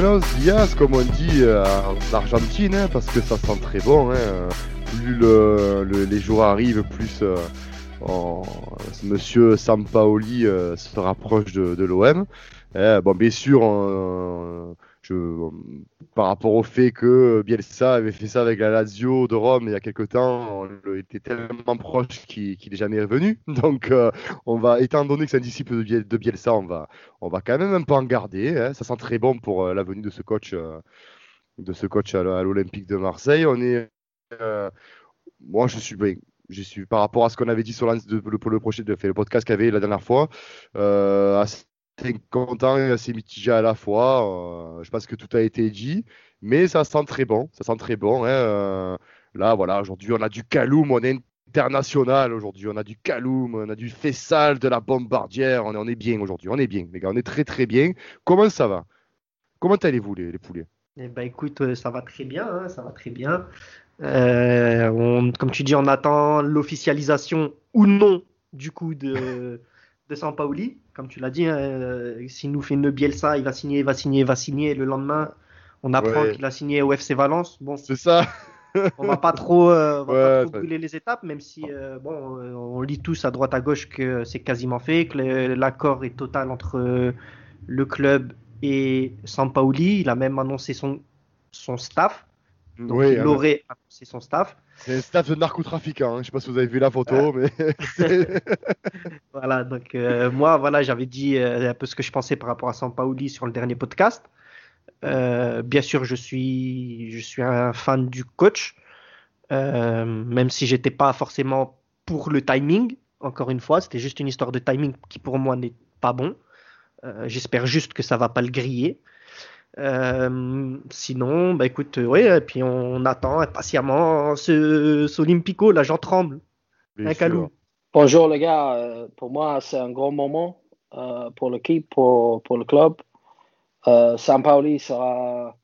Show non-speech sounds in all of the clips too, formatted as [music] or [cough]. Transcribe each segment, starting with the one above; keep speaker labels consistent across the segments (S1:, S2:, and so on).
S1: Buenos comme on dit euh, en Argentine, hein, parce que ça sent très bon. Hein. Plus le, le- les jours arrivent, plus euh, on- Monsieur Sampaoli euh, se rapproche de, l'OM. Euh, bon, bien sûr, on- je, par rapport au fait que Bielsa avait fait ça avec la Lazio de Rome il y a quelque temps, on était tellement proche qu'il qu'il est jamais revenu. [laughs] Donc, euh, on va, étant donné que c'est un disciple de, Biel- de Bielsa, on va, on va quand même un peu en garder. hein. Ça sent très bon pour euh, la venue de ce coach, euh, de ce coach à, l'Olympique de Marseille. Euh, moi, je suis. Je suis par rapport à ce qu'on avait dit sur le, le fait, le podcast qu'il y avait la dernière fois, euh, content et assez mitigé à la fois. Euh, je pense que tout a été dit, mais ça sent très bon. Ça sent très bon. hein. Euh, là, voilà, aujourd'hui, on a du Kaloum, on est international aujourd'hui. On a du Kaloum, on a du Fessal, de la Bombardière. On est, bien aujourd'hui. On est bien, les gars. On est très, très bien. Comment ça va? Comment allez-vous, les, poulets?
S2: Eh ben, écoute, euh, ça va très bien, hein, ça va très bien. Comme tu dis, on attend l'officialisation ou non du coup de, de Sampaoli. Comme tu l'as dit, hein, euh, s'il nous fait une Bielsa, il va signer, il va signer, il va signer. Le lendemain, on apprend
S1: Ouais.
S2: qu'il a signé au FC Valence. Bon,
S1: C'est ça
S2: on va pas trop, euh, on va pas trop brûler les étapes, même si euh, bon, on lit tous à droite à gauche que c'est quasiment fait, que l'accord est total entre le club et Sampaoli. Il a même annoncé son, son staff. Donc
S1: Oui,
S2: il aurait annoncé son staff.
S1: c'est un staff de narcotrafiquants. hein. Je sais pas si vous avez vu la photo, mais [laughs] [laughs]
S2: Voilà, donc euh, moi, voilà, j'avais dit euh, un peu ce que je pensais par rapport à Sampaoli sur le dernier podcast. Euh, bien sûr, je suis, je suis un fan du coach, même si j'étais pas forcément pour le timing. Encore une fois, c'était juste une histoire de timing qui pour moi n'est pas bon. J'espère juste que ça va pas le griller. Euh, sinon, bah écoute, euh, ouais, et puis on attend impatiemment ce, ce Olympico, là j'en tremble.
S1: Bien
S2: Un
S1: sûr.
S2: calou.
S3: Bonjour les gars, Euh, pour moi c'est un grand moment euh, pour l'équipe, pour, pour le club. Euh, Sampaoli sera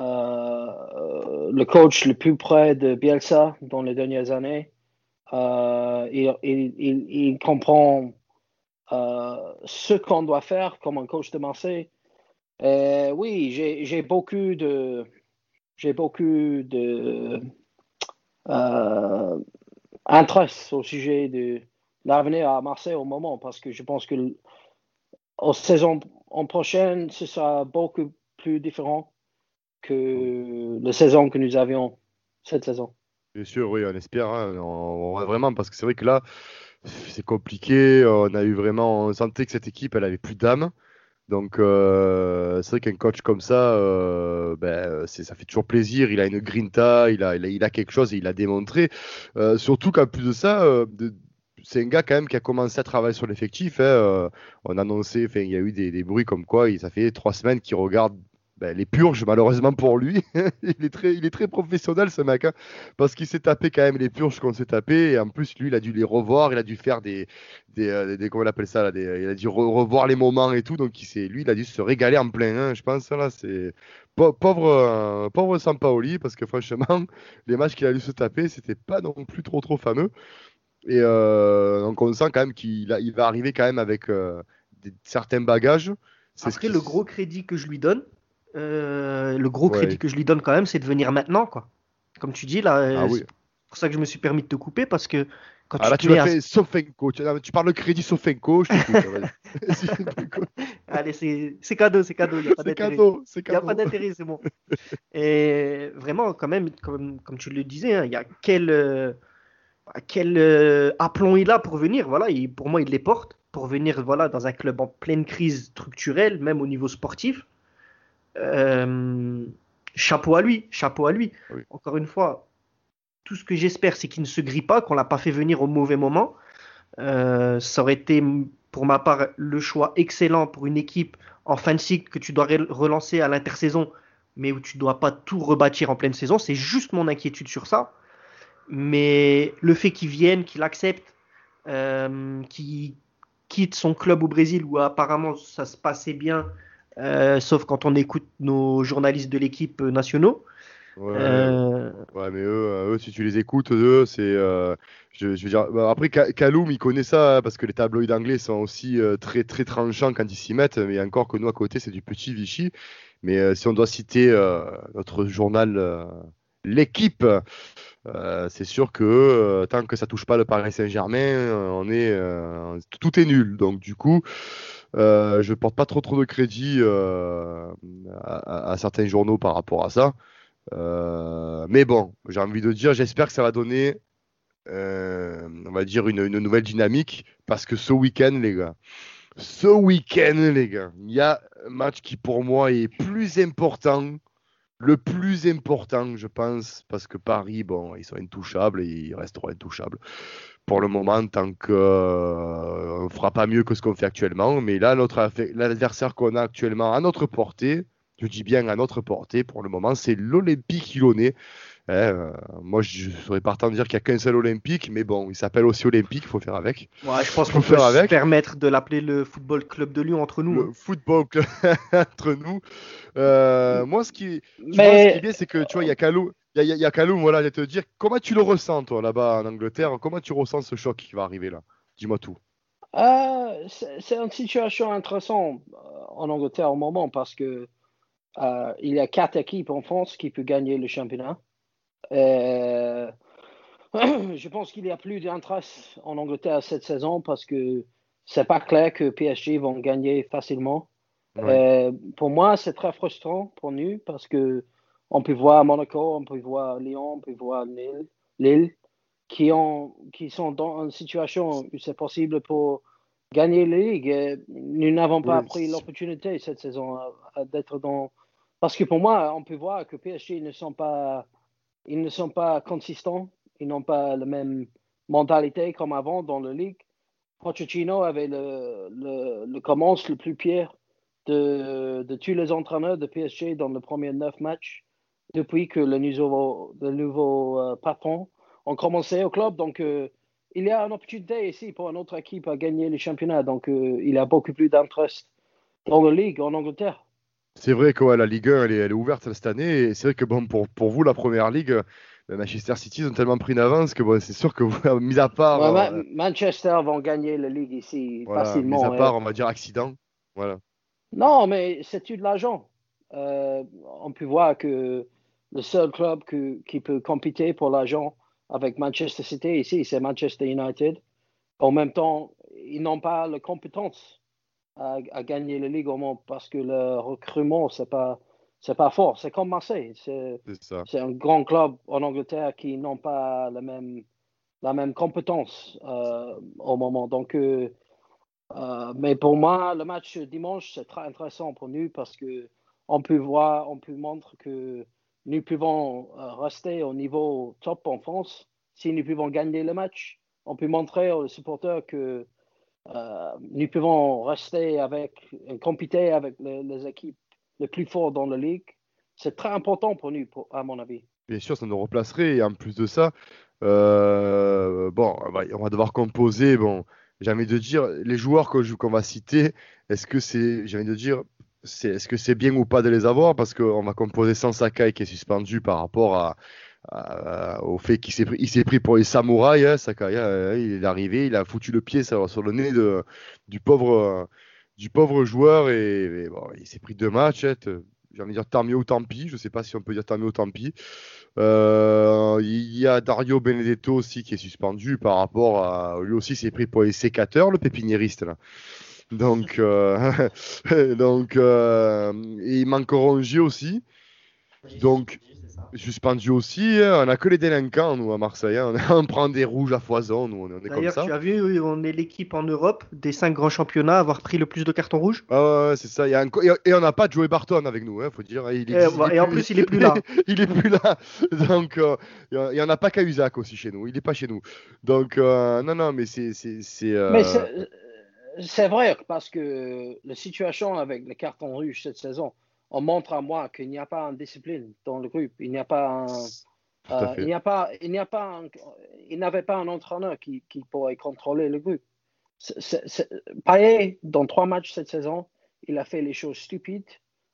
S3: euh, le coach le plus près de Bielsa dans les dernières années. Euh, il, il- il- il comprend euh, ce qu'on doit faire comme un coach de Marseille. Et oui, j'ai beaucoup de j'ai euh, au sujet de l'avenir à Marseille au moment parce que je pense que en saison en prochaine ce sera beaucoup plus différent que la saison que nous avions cette saison.
S1: Bien sûr, oui, on espère. hein. Vraiment, parce que c'est vrai que là, c'est compliqué. On a eu vraiment, on sentait que cette équipe, elle avait plus d'âme. Donc, euh, c'est vrai qu'un coach comme ça, euh, ben, ça fait toujours plaisir. Il a une grinta, il a, il a, il a quelque chose et il a démontré. Euh, surtout qu'en plus de ça, c'est un gars quand même qui a commencé à travailler sur l'effectif. hein. On a annoncé, il y a eu des, bruits comme quoi ça fait trois semaines qu'il regarde ben, les purges, malheureusement pour lui. [laughs] il, est très, il est très professionnel ce mec, hein, parce qu'il s'est tapé quand même les purges qu'on s'est tapé. Et en plus, lui, il a dû les revoir, il a dû faire des, des, euh, des- comment on appelle ça là, des- il a dû re- revoir les moments et tout. Donc, il lui, il a dû se régaler en plein. hein, je pense là, c'est Pa- pauvre, euh, pauvre Sampaoli, parce que franchement, [laughs] les matchs qu'il a dû se taper, c'était pas non plus trop trop fameux. Et euh, donc, on sent quand même qu'il il va arriver quand même avec des- certains bagages. Ce
S2: Après, le gros crédit que je lui donne, le gros
S1: Ouais.
S2: crédit que je lui donne quand même, c'est de venir maintenant, quoi. Comme tu dis, là, euh,
S1: Ah oui.
S2: c'est pour ça que je me suis permis de te couper, parce que quand
S1: Ah là,
S2: tu
S1: tu
S2: te mets
S1: m'as
S2: à-
S1: fait Sofenko. Tu, tu parles de crédit Sofenko, je t'écoute. vas-y. [laughs] [laughs] [laughs]
S2: Allez, c'est cadeau, c'est cadeau, il n'y a pas d'intérêt. Il n'y a pas d'intérêt, c'est bon. Et vraiment, quand même, comme, comme tu le disais, hein, il y a quel, euh, quel euh, aplomb il a pour venir. Voilà, il- pour moi, il les porte pour venir voilà, dans un club en pleine crise structurelle, même au niveau sportif. Euh, chapeau à lui, chapeau à lui.
S1: Oui.
S2: Encore une fois, tout ce que j'espère, c'est qu'il ne se grille pas, qu'on l'a pas fait venir au mauvais moment. Euh, ça aurait été, pour ma part, le choix excellent pour une équipe en fin de cycle que tu dois re- relancer à l'intersaison, mais où tu dois pas tout rebâtir en pleine saison. C'est juste mon inquiétude sur ça. Mais le fait qu'il vienne, qu'il accepte, euh, qu'il quitte son club au Brésil où apparemment ça se passait bien, euh, sauf quand on écoute nos journalistes de l'équipe euh, nationaux.
S1: Ouais, ouais, mais eux, eux, si tu les écoutes, eux, c'est. je, je, veux dire, bah, après, Kaloum, il connaît ça, hein, parce que les tabloïds anglais sont aussi très, très tranchants quand ils s'y mettent, mais encore que nous, à côté, c'est du petit Vichy. Mais si on doit citer notre journal, l'équipe, c'est sûr que tant que ça touche pas le Paris Saint-Germain, on est, tout est nul. Donc, du coup. Euh, je porte pas trop trop de crédit euh, à, certains journaux par rapport à ça. Euh, mais bon, j'ai envie de dire, j'espère que ça va donner, on va dire, une, nouvelle dynamique. Parce que ce week-end, les gars, ce week-end, les gars, il y a un match qui pour moi est plus important. Le plus important, je pense, parce que Paris, bon, ils sont intouchables et ils resteront intouchables pour le moment, tant qu'on euh, ne fera pas mieux que ce qu'on fait actuellement. Mais là, l'adversaire qu'on a actuellement à notre portée, je dis bien à notre portée pour le moment, c'est l'Olympique Lyonnais. Hein, euh, moi, je serais partant de dire qu'il n'y a qu'un seul Olympique, mais bon, il s'appelle aussi Olympique, il faut faire avec.
S2: Ouais, je pense qu'on peut se permettre de l'appeler le Football Club de Lyon entre nous.
S1: Le hein. Football Club [laughs] entre nous. Euh, moi, ce qui, mais... ce qui est bien, c'est que tu vois, il y a Calou, il y, a Kaloum, voilà, je te dire, comment tu le ressens, toi, là-bas en Angleterre? Comment tu ressens ce choc qui va arriver là? Dis-moi tout.
S3: Euh, c'est une situation intéressante euh, en Angleterre au moment parce que euh, il y a quatre équipes en France qui peuvent gagner le championnat. [coughs] je pense qu'il y a plus d'intérêt en Angleterre cette saison parce que c'est pas clair que PSG vont gagner facilement. pour moi, c'est très frustrant pour nous parce que on peut voir Monaco, on peut voir Lyon, on peut voir Lille, qui, ont, qui sont dans une situation où c'est possible pour gagner la Ligue. Nous n'avons pas pris l'opportunité cette saison d'être dans. Parce que pour moi, on peut voir que PSG ne sont pas, ils ne sont pas consistants, ils n'ont pas la même mentalité comme avant dans la Ligue. Pochettino avait le, le, le commence le plus pire de, de tous les entraîneurs de PSG dans les premiers neuf matchs depuis que le nouveau, le nouveau euh, patron a commencé au club. Donc, euh, il y a une opportunité ici pour une autre équipe à gagner le championnat. Donc, euh, il y a beaucoup plus d'intérêt dans la Ligue en Angleterre.
S1: C'est vrai que la Ligue 1, elle est, ouverte cette année. Et c'est vrai que bon, pour, pour vous, la première Ligue, Manchester City ont tellement pris une avance que bon, c'est sûr que, vous, [laughs] mis à part.
S3: Manchester vont gagner la Ligue ici facilement.
S1: Mis à part, on va dire, accident. Voilà.
S3: Non, mais c'est de l'argent? on peut voir que le seul club qui peut compter pour l'argent avec Manchester City ici, c'est Manchester United. En même temps, ils n'ont pas la compétence à, gagner la Ligue au monde parce que le recrutement, c'est pas c'est pas fort. C'est comme Marseille. C'est un grand club en Angleterre qui n'ont pas la même, la même compétence euh, au moment. Donc, euh, euh, mais pour moi, le match dimanche, c'est très intéressant pour nous parce que on peut voir, on peut montrer que nous pouvons euh, rester au niveau top en France si nous pouvons gagner le match. On peut montrer aux supporters que euh, nous pouvons rester avec, compéter avec les, équipes les plus fortes dans la ligue. C'est très important pour nous, à mon avis.
S1: Bien sûr, ça nous replacerait. Et en plus de ça, euh, bon, on va devoir composer. Bon, j'ai envie de dire, les joueurs qu'on va citer, est-ce que c'est, j'ai envie de dire, est-ce que c'est bien ou pas de les avoir? Parce qu'on va composer sans Sakai qui est suspendu par rapport à, au fait qu'il s'est pris, il s'est pris pour les samouraïs. Hein, Sakai, hein, il est arrivé, il a foutu le pied sur, le nez de, du, pauvre, joueur et, il s'est pris deux matchs. Hein, j'ai envie de dire tant mieux ou tant pis. Je ne sais pas si on peut dire tant mieux ou tant pis. Euh, il y a Dario Benedetto aussi qui est suspendu par rapport à. Lui aussi s'est pris pour les sécateurs, le pépiniériste. Là. Donc, euh, [laughs] donc euh, il manque Rongier aussi. Donc, suspendu aussi. Hein. On n'a que les délinquants, nous, à Marseille. Hein. [laughs] On prend des rouges à foison, nous, on est comme ça.
S2: tu as vu, on est l'équipe en Europe des cinq grands championnats à avoir pris le plus de cartons rouges.
S1: Ah ouais, c'est ça. Et on n'a pas Joey Barton avec nous, hein, faut dire.
S2: Il et, en plus, il est plus là. [laughs]
S1: il est plus là. Donc, euh, il n'y en a pas qu'à Usac aussi chez nous. Il n'est pas chez nous. Donc, non, non, mais c'est. Mais
S3: c'est vrai parce que la situation avec les cartons rouges cette saison, on montre à moi qu'il n'y a pas une discipline dans le groupe. Il n'y a pas euh, il n'y a pas, il n'y a pas, il n'avait pas un entraîneur qui, qui pourrait contrôler le groupe. Payet, dans trois matchs cette saison, il a fait les choses stupides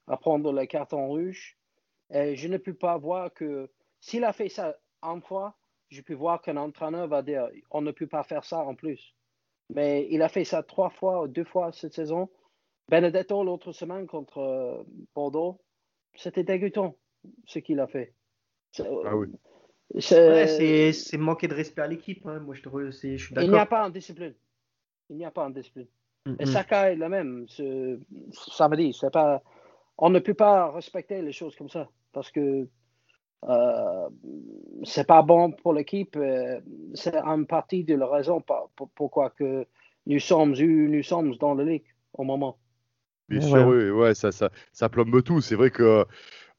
S3: à prendre les cartons rouges. Et je ne peux pas voir que s'il a fait ça une fois, je peux voir qu'un entraîneur va dire on ne peut pas faire ça en plus. Mais il a fait ça trois fois ou deux fois cette saison. Benedetto, l'autre semaine contre euh, Bordeaux, c'était dégoûtant ce qu'il a fait.
S1: Ah oui.
S2: C'est manquer de respect à l'équipe. Hein. Moi, je, te, je suis d'accord.
S3: Il n'y a pas en discipline. Il n'y a pas en discipline. Et Saka est le même. Dire, c'est pas. On ne peut pas respecter les choses comme ça parce que euh, c'est pas bon pour l'équipe. Euh, c'est en partie de la raison pourquoi que nous sommes nous sommes dans la ligue au moment.
S1: Bien sûr, oui, ouais, ça, ça, ça plombe tout. C'est vrai que,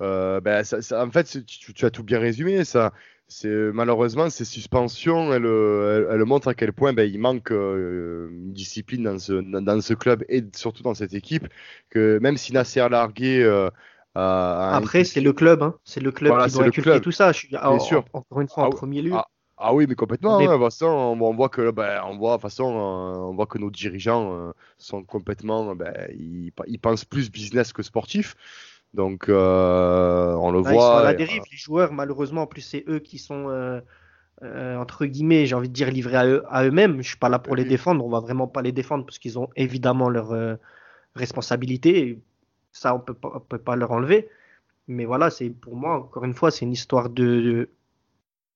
S1: euh, ben, ça, en fait, tu, as tout bien résumé. Ça, c'est malheureusement ces suspensions, elles, elles, montrent à quel point ben, il manque euh, une discipline dans ce, dans, ce club et surtout dans cette équipe. Que même si Nasser a largué. Euh,
S2: Après, c'est le club, hein. c'est le club qui doit inculquer tout ça. Je suis,
S1: bien sûr.
S2: Encore une fois, en ah premier lieu.
S1: Ah, ah oui, mais complètement. Hein, façon, on, voit que, ben, on voit, façon, euh, on voit que nos dirigeants euh, sont complètement, ben, ils, ils, pensent plus business que sportif. Donc, euh, on le voit. Ils sont
S2: à la dérive, les joueurs, malheureusement. En plus, c'est eux qui sont, entre guillemets, j'ai envie de dire, livrés à, eux, à eux-mêmes. Je suis pas là pour les défendre. On va vraiment pas les défendre parce qu'ils ont évidemment leurs responsabilités. Ça, on peut on peut pas leur enlever. Mais voilà, c'est pour moi, encore une fois, c'est une histoire de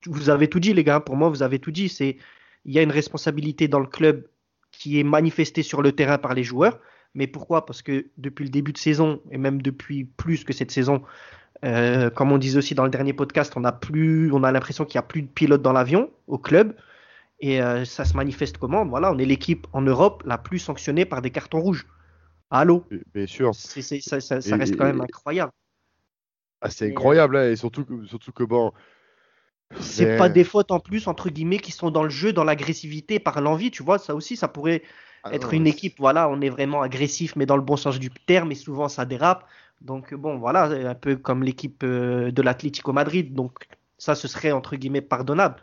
S2: vous avez tout dit, les gars. Pour moi, vous avez tout dit. C'est il y a une responsabilité dans le club qui est manifestée sur le terrain par les joueurs. Mais pourquoi? Parce que depuis le début de saison, et même depuis plus que cette saison, euh, comme on disait aussi dans le dernier podcast, on a plus, on a l'impression qu'il n'y a plus de pilote dans l'avion au club. Et euh, ça se manifeste comment? Voilà, on est l'équipe en Europe la plus sanctionnée par des cartons rouges. Allô
S1: Bien sûr.
S2: ça, reste quand même incroyable.
S1: Ah, c'est incroyable, hein, et surtout, surtout que bon,
S2: c'est pas des fautes en plus, entre guillemets, qui sont dans le jeu, dans l'agressivité, par l'envie, tu vois. Ça aussi, ça pourrait ah être une équipe, voilà, on est vraiment agressif, mais dans le bon sens du terme, et souvent ça dérape. Donc, bon, voilà, un peu comme l'équipe euh, de l'Atlético Madrid. Donc, ça, ce serait, entre guillemets, pardonnable.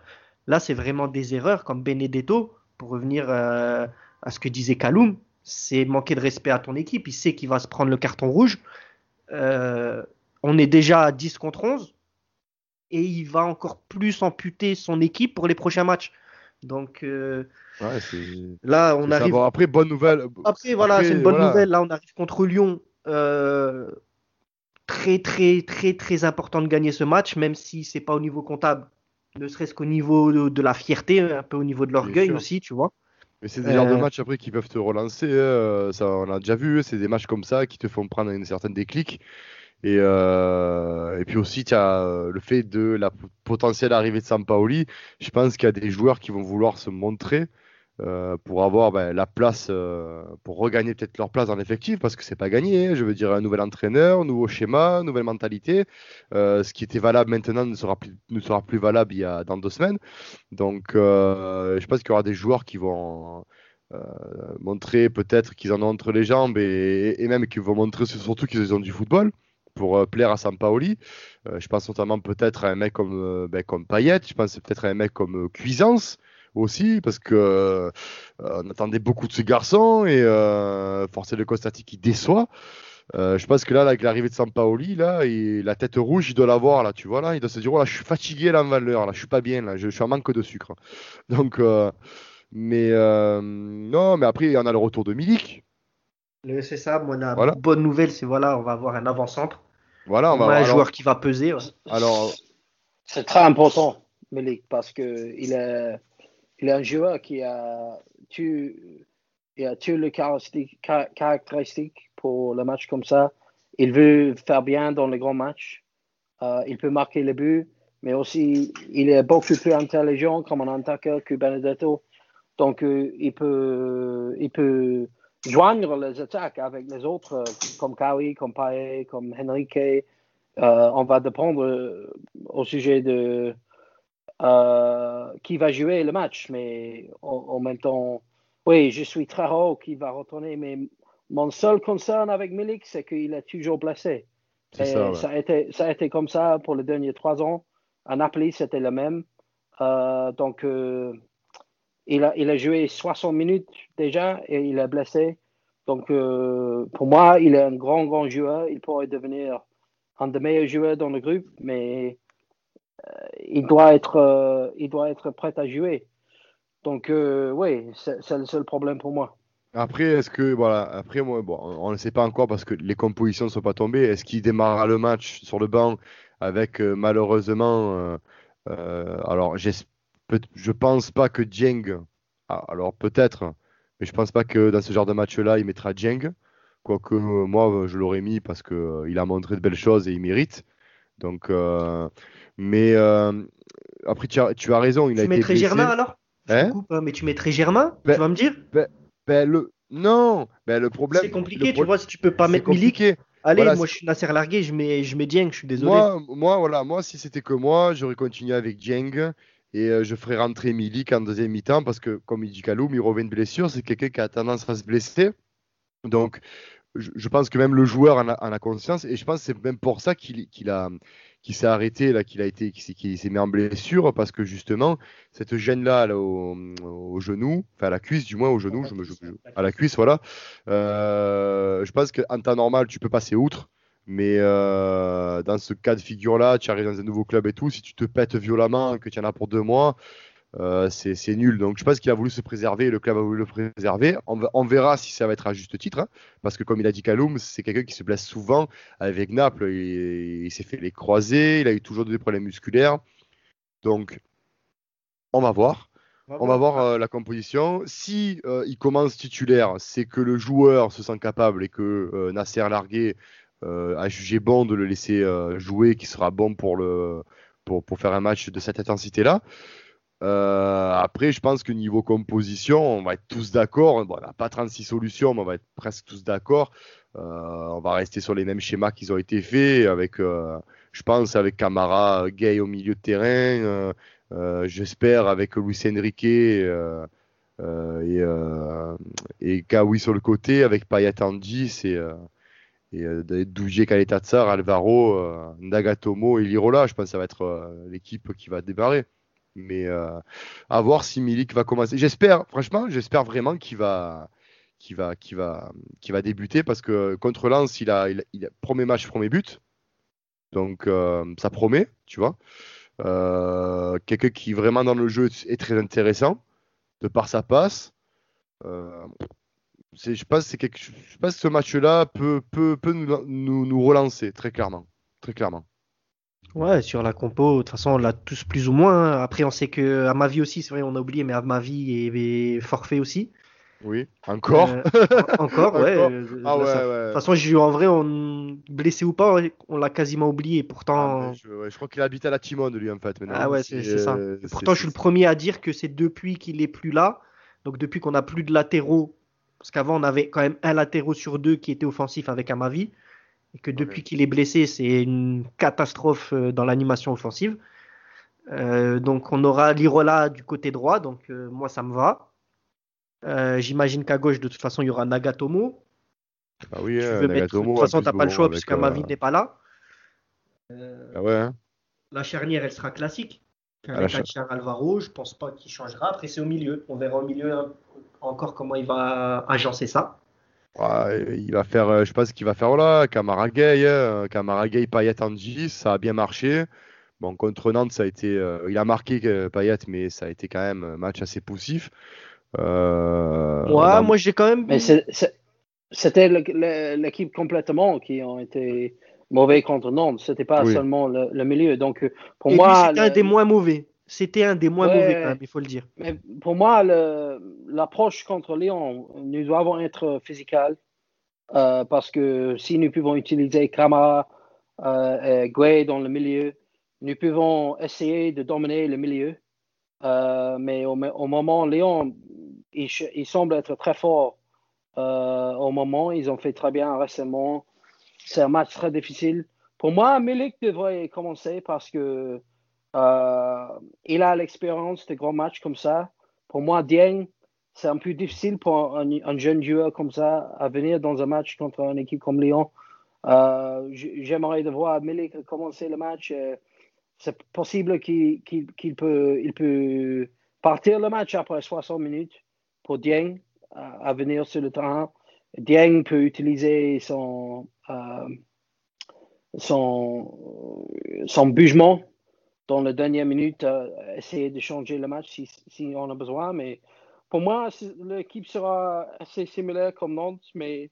S2: Là, c'est vraiment des erreurs, comme Benedetto, pour revenir euh, à ce que disait Kaloum, c'est manquer de respect à ton équipe. Il sait qu'il va se prendre le carton rouge. Euh, on est déjà à 10 contre 11 et il va encore plus amputer son équipe pour les prochains matchs. Donc euh, là, on arrive.
S1: Après, bonne nouvelle.
S2: Après, voilà, c'est une bonne nouvelle. Là, on arrive contre Lyon. Euh, très, très, très, très important de gagner ce match, même si c'est pas au niveau comptable, ne serait-ce qu'au niveau de, la fierté, un peu au niveau de l'orgueil aussi, tu vois.
S1: Mais c'est des genres de euh, matchs après qui peuvent te relancer. Hein. Ça, on a déjà vu, c'est des matchs comme ça qui te font prendre une certaine déclic. Et, euh, et puis aussi, tu as euh, le fait de la potentielle arrivée de Sampaoli. Je pense qu'il y a des joueurs qui vont vouloir se montrer euh, pour avoir ben, la place, pour regagner peut-être leur place dans l'effectif, parce que c'est pas gagné. Hein. Je veux dire, un nouvel entraîneur, nouveau schéma, nouvelle mentalité. ce qui était valable maintenant ne sera plus, ne sera plus valable dans deux semaines. Donc, je pense qu'il y aura des joueurs qui vont. montrer peut-être qu'ils en ont entre les jambes et, même qui vont montrer surtout qu'ils ont du football pour euh, plaire à Sampaoli. Euh, je pense notamment peut-être à un mec comme, euh, ben, comme Payet, je pense peut-être à un mec comme Cuisance aussi, parce que on attendait beaucoup de ce garçon et force est de constater qu'il déçoit. je pense que là, avec l'arrivée de Sampaoli, là, et la tête rouge, il doit l'avoir là, tu vois là, il doit se dire oh là, je suis fatigué là en valeur, là, je suis pas bien là, je, suis en manque de sucre. [laughs] Donc, mais non, mais après, il y en a le retour de Milik.
S2: C'est ça, moi, la bonne nouvelle, c'est voilà, on va avoir un avant-centre
S1: voilà,
S2: on, va un joueur qui va peser.
S1: Alors,
S3: c'est très important, Melik, parce que il est, il est un joueur qui a a toutes les caractéristiques pour le match comme ça. Il veut faire bien dans les grands matchs. Euh, il peut marquer les buts, mais aussi il est beaucoup plus intelligent comme un attaqueur que Benedetto. Donc euh, il peut, il peut joindre les attaques avec les autres, euh, comme Kawi, comme Pae, comme Henrique. On va dépendre au sujet de qui va jouer le match. Mais en, même temps, oui, je suis très haut qui va retourner. Mais mon seul concern avec Milik, c'est qu'il est toujours blessé. Ça, ça, a été, ça a été comme ça pour les derniers trois ans. À Napoli, c'était le même. donc, il a, il a joué 60 minutes déjà et il est blessé. Donc, euh, pour moi, il est un grand, grand joueur. Il pourrait devenir un des meilleurs joueurs dans le groupe, mais il, doit être, il doit être prêt à jouer. Donc, oui, c'est le seul problème pour moi.
S1: Après, est-ce que, voilà, après, moi, bon, on ne sait pas encore parce que les compositions ne sont pas tombées. Est-ce qu'il démarrera le match sur le banc avec malheureusement, alors je pense pas que Dieng, ah, alors peut-être, mais je pense pas que dans ce genre de match-là, il mettra Dieng. Quoique moi, je l'aurais mis parce qu'il il a montré de belles choses et il mérite. Donc, mais après, tu as, tu as, raison. Il
S2: tu
S1: a
S2: mettrais
S1: été
S2: Germain alors?
S1: Hein?
S2: hein, Mais tu mettrais Germain?
S1: Ben,
S2: Tu vas me dire?
S1: ben, ben, le... Non, ben, le problème.
S2: C'est compliqué, tu vois, si tu peux pas mettre Milik. Allez, moi je suis Nasser largué, je mets, je mets Dieng, je suis désolé.
S1: Moi, moi, voilà, moi si c'était que moi, j'aurais continué avec Dieng et euh, je ferais rentrer Milik en deuxième mi-temps parce que, comme il dit Kaloum, il revient de blessure, c'est quelqu'un qui a tendance à se blesser. Donc, je, pense que même le joueur en a, conscience et je pense que c'est même pour ça qu'il a qui s'est arrêté là, qu'il a été, qui s'est mis en blessure parce que justement cette gêne là, au, genou, enfin à la cuisse du moins au genou, je me, à la cuisse voilà. Euh, je pense qu'en temps normal tu peux passer outre, mais euh, dans ce cas de figure là, tu arrives dans un nouveau club et tout, si tu te pètes violemment, que tu en as pour deux mois, euh, c'est nul. Donc je pense qu'il a voulu se préserver, le club a voulu le préserver. On, verra si ça va être à juste titre, hein, parce que comme il a dit Kaloum, c'est quelqu'un qui se blesse souvent avec Naples. Il, s'est fait les croisés, il a eu toujours des problèmes musculaires. Donc on va voir. On va voir euh, la composition. Si euh, il commence titulaire, c'est que le joueur se sent capable et que Nasser Largué a jugé bon de le laisser jouer, qui sera bon pour, le, pour, pour faire un match de cette intensité-là. Euh, après, je pense que niveau composition, on va être tous d'accord. Bon, on n'a pas 36 solutions, mais on va être presque tous d'accord. Euh, on va rester sur les mêmes schémas qui ont été faits, avec, euh, je pense, avec Camara Gay au milieu de terrain. J'espère avec Luis Enrique et, Kawi sur le côté, avec Payet en 10 et, et Dougier Kaletatsar, Alvaro, Nagatomo et Lirola. Je pense que ça va être l'équipe qui va démarrer. Mais euh, à voir si Milik va commencer. J'espère, franchement, j'espère vraiment qu'il va, qu'il va, qu'il va, va débuter parce que contre Lens, il a, premier match, premier but. Donc euh, ça promet, tu vois. Euh, quelqu'un qui vraiment dans le jeu est très intéressant de par sa passe. je pense, quelque, je pense que ce match-là peut, peut, peut nous, nous, nous relancer très clairement, très clairement.
S2: Ouais, sur la compo, de toute façon, on l'a tous plus ou moins. Hein. Après, on sait que à ma vie aussi, c'est vrai, on a oublié, mais à ma vie est, forfait aussi.
S1: Oui, encore.
S2: Euh, encore, [laughs] ouais.
S1: Ah ouais, ouais.
S2: De toute façon, en vrai, on... blessé ou pas, on l'a quasiment oublié. Pourtant.
S1: Ah, je, crois qu'il habite à la Timone, lui, en fait.
S2: Ah ouais, c'est ça. Euh, pourtant, je suis le premier à dire que c'est depuis qu'il est plus là, donc depuis qu'on n'a plus de latéraux, parce qu'avant, on avait quand même un latéraux sur deux qui était offensif avec Amavi et que depuis qu'il est blessé, c'est une catastrophe euh, dans l'animation offensive. Euh, donc on aura Lirola du côté droit, donc euh, moi ça me va. J'imagine qu'à gauche, de toute façon, il y aura Nagatomo.
S1: Ah oui, Nagatomo.
S2: De toute façon, tu n'as pas le choix puisque Mavi n'est pas là.
S1: ah ouais, hein.
S2: La charnière, elle sera classique. Avec ah, Alvaro, je pense pas qu'il changera. Après, c'est au milieu. On verra au milieu hein, encore comment il va agencer ça
S1: il va faire, euh, je sais pas ce qu'il va faire là. Camara Gay, hein. Camara Gay, Payet en 10, ça a bien marché. Bon, contre Nantes, ça a été, euh, il a marqué euh, Payet, mais ça a été quand même un match assez poussif.
S2: Euh, ouais, moi j'ai quand même.
S3: Mais c'était l'équipe complètement qui ont été mauvais contre Nantes. C'était pas seulement le, milieu. Donc pour moi,
S2: c'était un des moins mauvais. C'était un des moins mauvais quand même, il faut le dire.
S3: Mais pour moi, l'approche contre Lyon, nous devons être physical euh, parce que si nous pouvons utiliser Kramara euh, et Gray dans le milieu, nous pouvons essayer de dominer le milieu. Euh, mais au, moment, Lyon, il, semble être très fort au moment. Ils ont fait très bien récemment. C'est un match très difficile. Pour moi, Milik devrait commencer parce que euh, il a l'expérience de grands matchs comme ça. Pour moi, Dieng, c'est un peu difficile pour un, jeune joueur comme ça à venir dans un match contre une équipe comme Lyon. Euh, j'aimerais de voir Milik commencer le match. Euh, c'est possible qu'il peut, il peut partir le match après 60 minutes pour Dieng à, venir sur le terrain. Dieng peut utiliser son, son, son bugement dans la dernière minute, essayer de changer le match si, si, on a besoin. Mais pour moi, l'équipe sera assez similaire comme Nantes, mais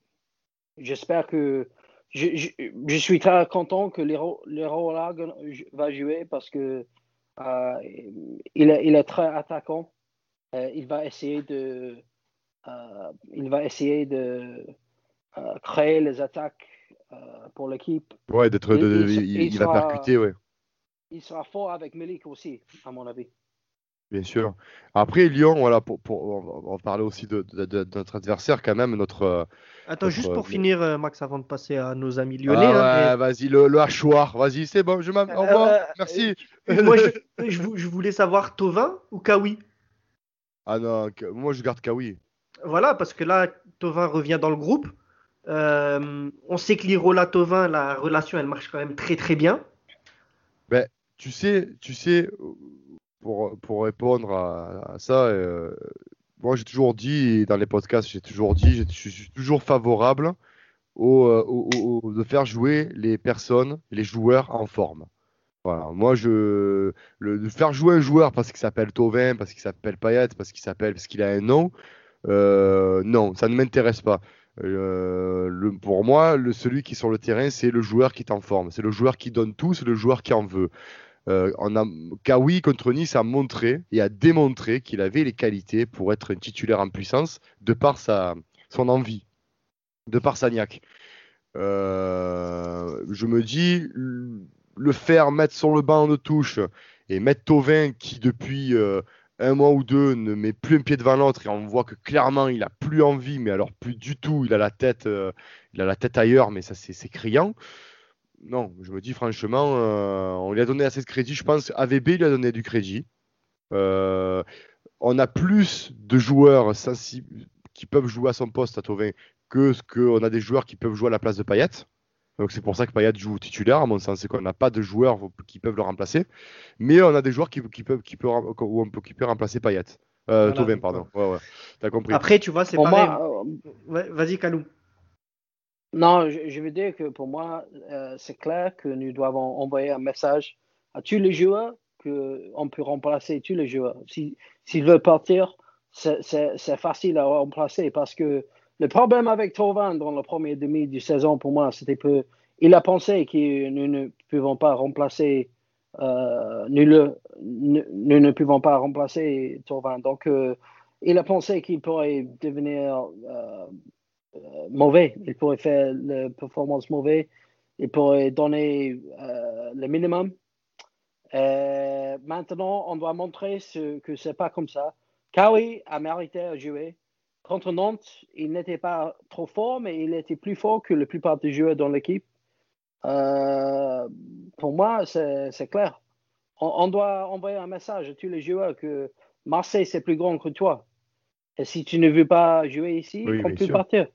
S3: j'espère que je, je, suis très content que là va jouer parce que euh, il, est, il, est, très attaquant. Euh, il va essayer de, euh, il va essayer de créer les attaques pour l'équipe.
S1: Ouais, d'être, il, va percuter, ouais.
S3: Il sera fort avec Milik aussi, à mon avis.
S1: Bien sûr. Après, Lyon, voilà, pour, pour on va parler aussi de, notre adversaire, quand même, notre. Euh,
S2: Attends, juste pour finir, euh, Max, avant de passer à nos amis lyonnais.
S1: Ah hein, vas-y, le, le hachoir, vas-y, c'est bon, je m'en. Au revoir, euh, merci.
S2: moi, je, [laughs] je, voulais savoir Tovin ou Kawi?
S1: Ah non, moi, je garde Kawi.
S2: Voilà, parce que là, Tovin revient dans le groupe. on sait que l'Irola Tovin, la relation, elle marche quand même très très bien.
S1: Tu sais, tu sais, pour, pour répondre à, ça, euh, moi j'ai toujours dit, dans les podcasts, j'ai toujours dit, je suis toujours favorable euh, au, de faire jouer les personnes, les joueurs en forme. Voilà, moi je le, de faire jouer un joueur parce qu'il s'appelle Tovin, parce qu'il s'appelle Payet, parce qu'il s'appelle, parce qu'il a un nom, euh, non, ça ne m'intéresse pas. pour moi, le, celui qui est sur le terrain, c'est le joueur qui est en forme, c'est le joueur qui donne tout, c'est le joueur qui en veut. Euh, Kawi contre Nice a montré et a démontré qu'il avait les qualités pour être un titulaire en puissance de par sa, son envie, de par sa niaque. Euh, je me dis, le faire mettre sur le banc de touche et mettre Tovin qui depuis euh, un mois ou deux ne met plus un pied devant l'autre et on voit que clairement il a plus envie, mais alors plus du tout, il a la tête, il a la tête ailleurs, mais ça c'est criant non, je me dis franchement, euh, on lui a donné assez de crédit. Je pense AVB lui a donné du crédit. Euh, on a plus de joueurs sensibles qui peuvent jouer à son poste à Tovin que ce qu'on a des joueurs qui peuvent jouer à la place de Payet. Donc c'est pour ça que Payet joue titulaire, à mon sens, c'est qu'on n'a pas de joueurs qui peuvent le remplacer. Mais on a des joueurs qui, peuvent, qui peut, où on peut, qui peut remplacer Payet. Euh, Tovin, pardon. Ouais, ouais. T'as compris.
S2: Après, tu vois, c'est pareil. Vas-y, Kalou.
S3: Non, je, veux dire que pour moi, euh, c'est clair que nous devons envoyer un message à tous les joueurs qu'on peut remplacer tous les joueurs. S'ils si, veulent partir, c'est facile à remplacer parce que le problème avec Tovan dans le premier demi du saison, pour moi, c'était que il a pensé que nous ne pouvons pas remplacer, euh, nous, le, nous, ne pouvons pas remplacer Tovan. Donc, euh, il a pensé qu'il pourrait devenir euh, mauvais. Il pourrait faire la performance mauvaise. Il pourrait donner euh, le minimum. Euh, maintenant, on doit montrer ce, que c'est pas comme ça. Kawi a mérité à jouer. Contre Nantes, il n'était pas trop fort, mais il était plus fort que la plupart des joueurs dans l'équipe. pour moi, c'est clair. On, doit envoyer un message à tous les joueurs que Marseille, c'est plus grand que toi. Et si tu ne veux pas jouer ici, on peut partir.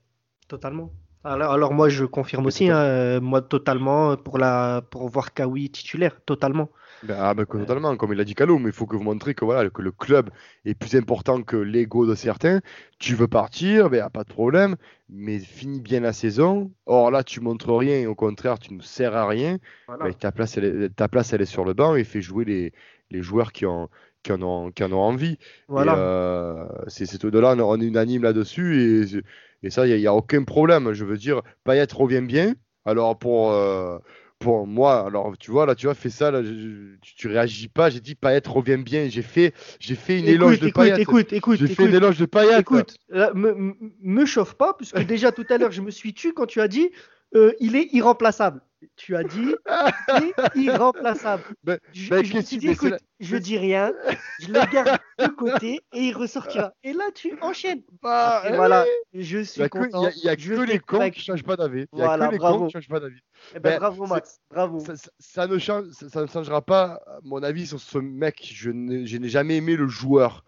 S2: Totalement. Alors, alors, moi je confirme aussi, hein, euh, moi totalement pour la pour voir Kawi titulaire, totalement.
S1: Ben, ah, ben, totalement, comme il a dit Kalou, mais il faut que vous montrez que voilà que le club est plus important que l'ego de certains. Tu veux partir, ben pas de problème, mais finis bien la saison. Or là, tu montres rien, au contraire, tu ne sers à rien. Ben, ta place, elle est, ta place, elle est sur le banc et fais jouer les, les joueurs qui ont qui en ont, qui en ont envie. Voilà. Euh, c'est de là, on est unanime là-dessus et et ça, il n'y a, aucun problème. Je veux dire, Payet revient bien. Alors, pour, euh, pour moi, alors tu vois, là, tu vois, fais ça, là, tu, réagis pas. J'ai dit Payet revient bien. J'ai fait, j'ai fait une éloge de Payet.
S2: Écoute, écoute,
S1: J'ai fait une éloge de Payet.
S2: Écoute, me, me chauffe pas, puisque [laughs] déjà tout à l'heure, je me suis tué quand tu as dit euh, il est irremplaçable. Tu as dit [laughs] il est irremplaçable. Ben, je, ben, dit, écoute, je dis rien, je le garde de côté et il ressortira. Et là, tu enchaînes. Bah, voilà, je suis content.
S1: Il n'y a, que les cons qui ne changent pas d'avis. Il n'y a que les cons qui ne changent pas d'avis.
S2: Eh ben, bravo, Max. Bravo.
S1: Ça, ne change, ça, ne changera pas mon avis sur ce mec. Je n'ai jamais aimé le joueur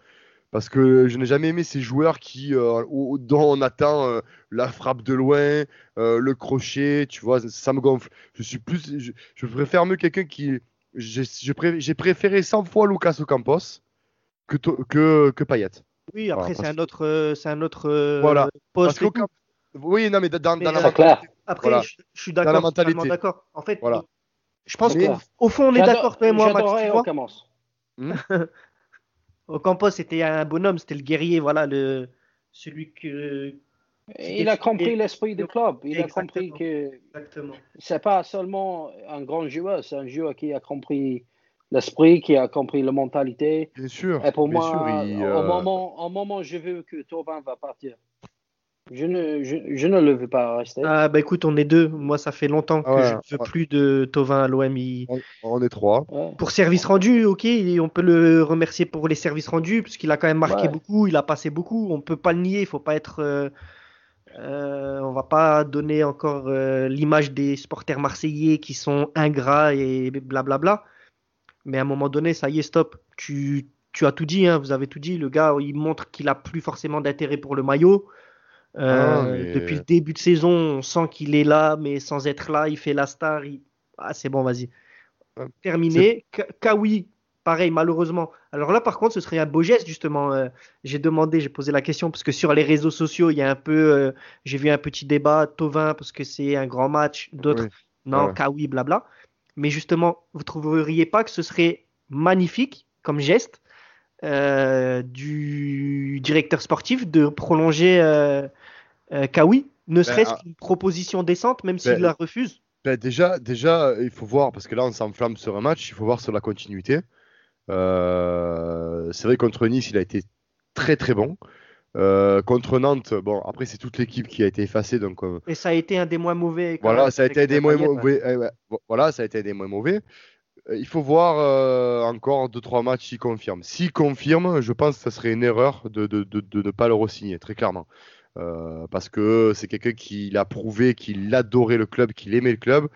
S1: parce que je n'ai jamais aimé ces joueurs qui euh, dont on attend euh, la frappe de loin, euh, le crochet, tu vois, ça me gonfle. Je suis plus, je, préfère mieux quelqu'un qui, j'ai préféré 100 fois Lucas Ocampos que que que Payet.
S2: Oui, après c'est un autre, c'est un autre voilà. poste.
S1: oui, non, mais dans, dans
S3: la mentalité,
S2: Après,
S1: Voilà.
S2: je, je suis
S1: la
S2: d'accord,
S1: mentalité.
S2: totalement d'accord. En fait,
S1: Voilà.
S2: je pense qu'au au fond, on est d'accord, toi et moi, Max. Tu vois. [laughs]
S3: Ocampos,
S2: c'était un bonhomme, c'était le guerrier, voilà, le, celui que.
S3: Il a compris l'esprit du club. Il a compris que
S2: Exactement.
S3: c'est pas seulement un grand joueur, c'est un joueur qui a compris l'esprit, qui a compris la mentalité.
S1: Bien sûr.
S3: Et pour
S1: bien
S3: moi,
S1: sûr, il,
S3: au,
S1: euh,
S3: moment, au moment je veux que Thauvin va partir, je ne, je, je ne le veux pas rester.
S2: Ah, bah écoute, on est deux. Moi, ça fait longtemps que
S1: Ah ouais,
S2: je ne veux
S1: ouais.
S2: plus de Tovin à l'OM. Il-
S1: on, on est trois.
S3: Ouais.
S2: Pour service rendu, ok, on peut le remercier pour les services rendus, puisqu'il a quand même marqué
S3: Ouais.
S2: beaucoup, il a passé beaucoup. On peut pas le nier, il faut pas être. euh, euh, on va pas donner encore euh, l'image des supporters marseillais qui sont ingrats et blablabla. Mais à un moment donné, ça y est, stop. Tu, tu as tout dit, hein, vous avez tout dit. Le gars, il montre qu'il a plus forcément d'intérêt pour le maillot. Euh,
S1: Ah, mais-
S2: Depuis le début de saison, on sent qu'il est là, mais sans être là, il fait la star. il- Ah, c'est bon, vas-y.
S1: Ouais.
S2: Terminé. Ka- Kawi, pareil, malheureusement. Alors là, par contre, ce serait un beau geste, justement. Euh, j'ai demandé, j'ai posé la question, parce que sur les réseaux sociaux, il y a un peu. euh, j'ai vu un petit débat. Tovin, parce que c'est un grand match. D'autres,
S1: Oui.
S2: non,
S1: Ouais.
S2: Kawi, blabla. Mais justement, vous trouveriez pas que ce serait magnifique comme geste euh, du directeur sportif de prolonger euh, Kawi, ne serait-ce
S1: ah.
S2: qu'une proposition décente, même s'il
S1: Ben,
S2: la refuse.
S1: Ben, déjà, déjà, il faut voir, parce que là, on s'enflamme sur un match, il faut voir sur la continuité. Euh, c'est vrai, contre Nice, il a été très très bon. Euh, contre Nantes, bon, après, c'est toute l'équipe qui a été effacée, donc euh,
S2: Et ça a été un des moins mauvais.
S1: voilà,
S2: même,
S1: ça a été des moins mauvais. eh ouais, voilà, ça a été des moins mauvais. Il faut voir encore 2-3 matchs s'il confirme. S'il confirme, je pense que ça serait une erreur de, de, de, de ne pas le re-signer, très clairement. Euh, parce que c'est quelqu'un qui l'a prouvé qu'il adorait le club, qu'il aimait le club.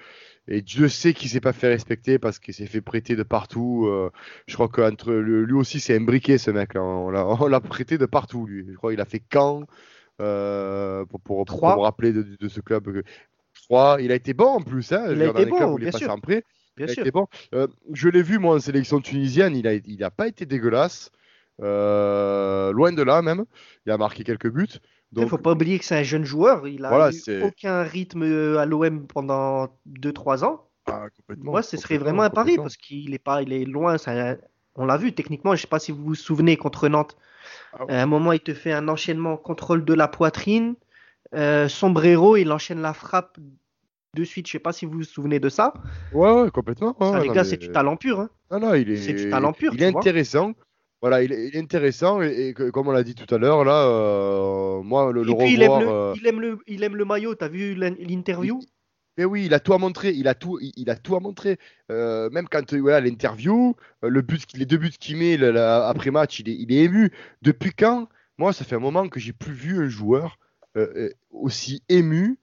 S1: Et Dieu sait qu'il s'est pas fait respecter parce qu'il s'est fait prêter de partout. Euh, je crois que entre le- lui aussi, c'est un briquet, ce mec. là. On l'a prêté de partout, lui. Je crois qu'il a fait Caen euh, pour, pour, pour me rappeler de, de ce club. que- Trois. Il a été bon en plus. Hein,
S2: Il a été bon,
S1: où
S2: bien sûr.
S1: en prêt.
S2: Bien
S1: Il a
S2: sûr.
S1: été bon. Euh, je l'ai vu, moi, en sélection tunisienne. Il a, il a pas été dégueulasse. Euh, loin de là, même. Il a marqué quelques buts.
S2: Il ne faut pas oublier que c'est un jeune joueur. Il a
S1: Voilà,
S2: eu
S1: c'est-
S2: aucun rythme euh, à l'OM pendant 2-3 ans.
S1: ah,
S2: Moi, ce serait vraiment un pari parce qu'il est pas, il est loin. ça- on l'a vu techniquement. Je sais pas si vous vous souvenez contre Nantes.
S1: Ah oui.
S2: À un moment, il te fait un enchaînement contrôle de la poitrine, euh, sombrero, il enchaîne la frappe de suite. Je sais pas si vous vous souvenez de ça.
S1: Ouais, ouais, complètement.
S2: Ça,
S1: ouais,
S2: les gars,
S1: mais-
S2: c'est du talent pur. hein.
S1: Non, non, il est,
S2: C'est du talent pur,
S1: Il est
S2: vois.
S1: intéressant. Voilà, il est, il est intéressant et, et que- comme on l'a dit tout à l'heure, là, euh, moi, le, le
S2: Et il aime
S1: revoir.
S2: le,
S1: euh,
S2: il aime le, il aime le maillot. T'as vu l'in- l'interview?
S1: Mais oui, il a tout à montrer. Il a tout, il, a tout à montrer. Euh, même quand voilà l'interview, le but, les deux buts qu'il met le- la- après match, il est, il est ému. Depuis quand? Moi, ça fait un moment que j'ai plus vu un joueur euh, aussi ému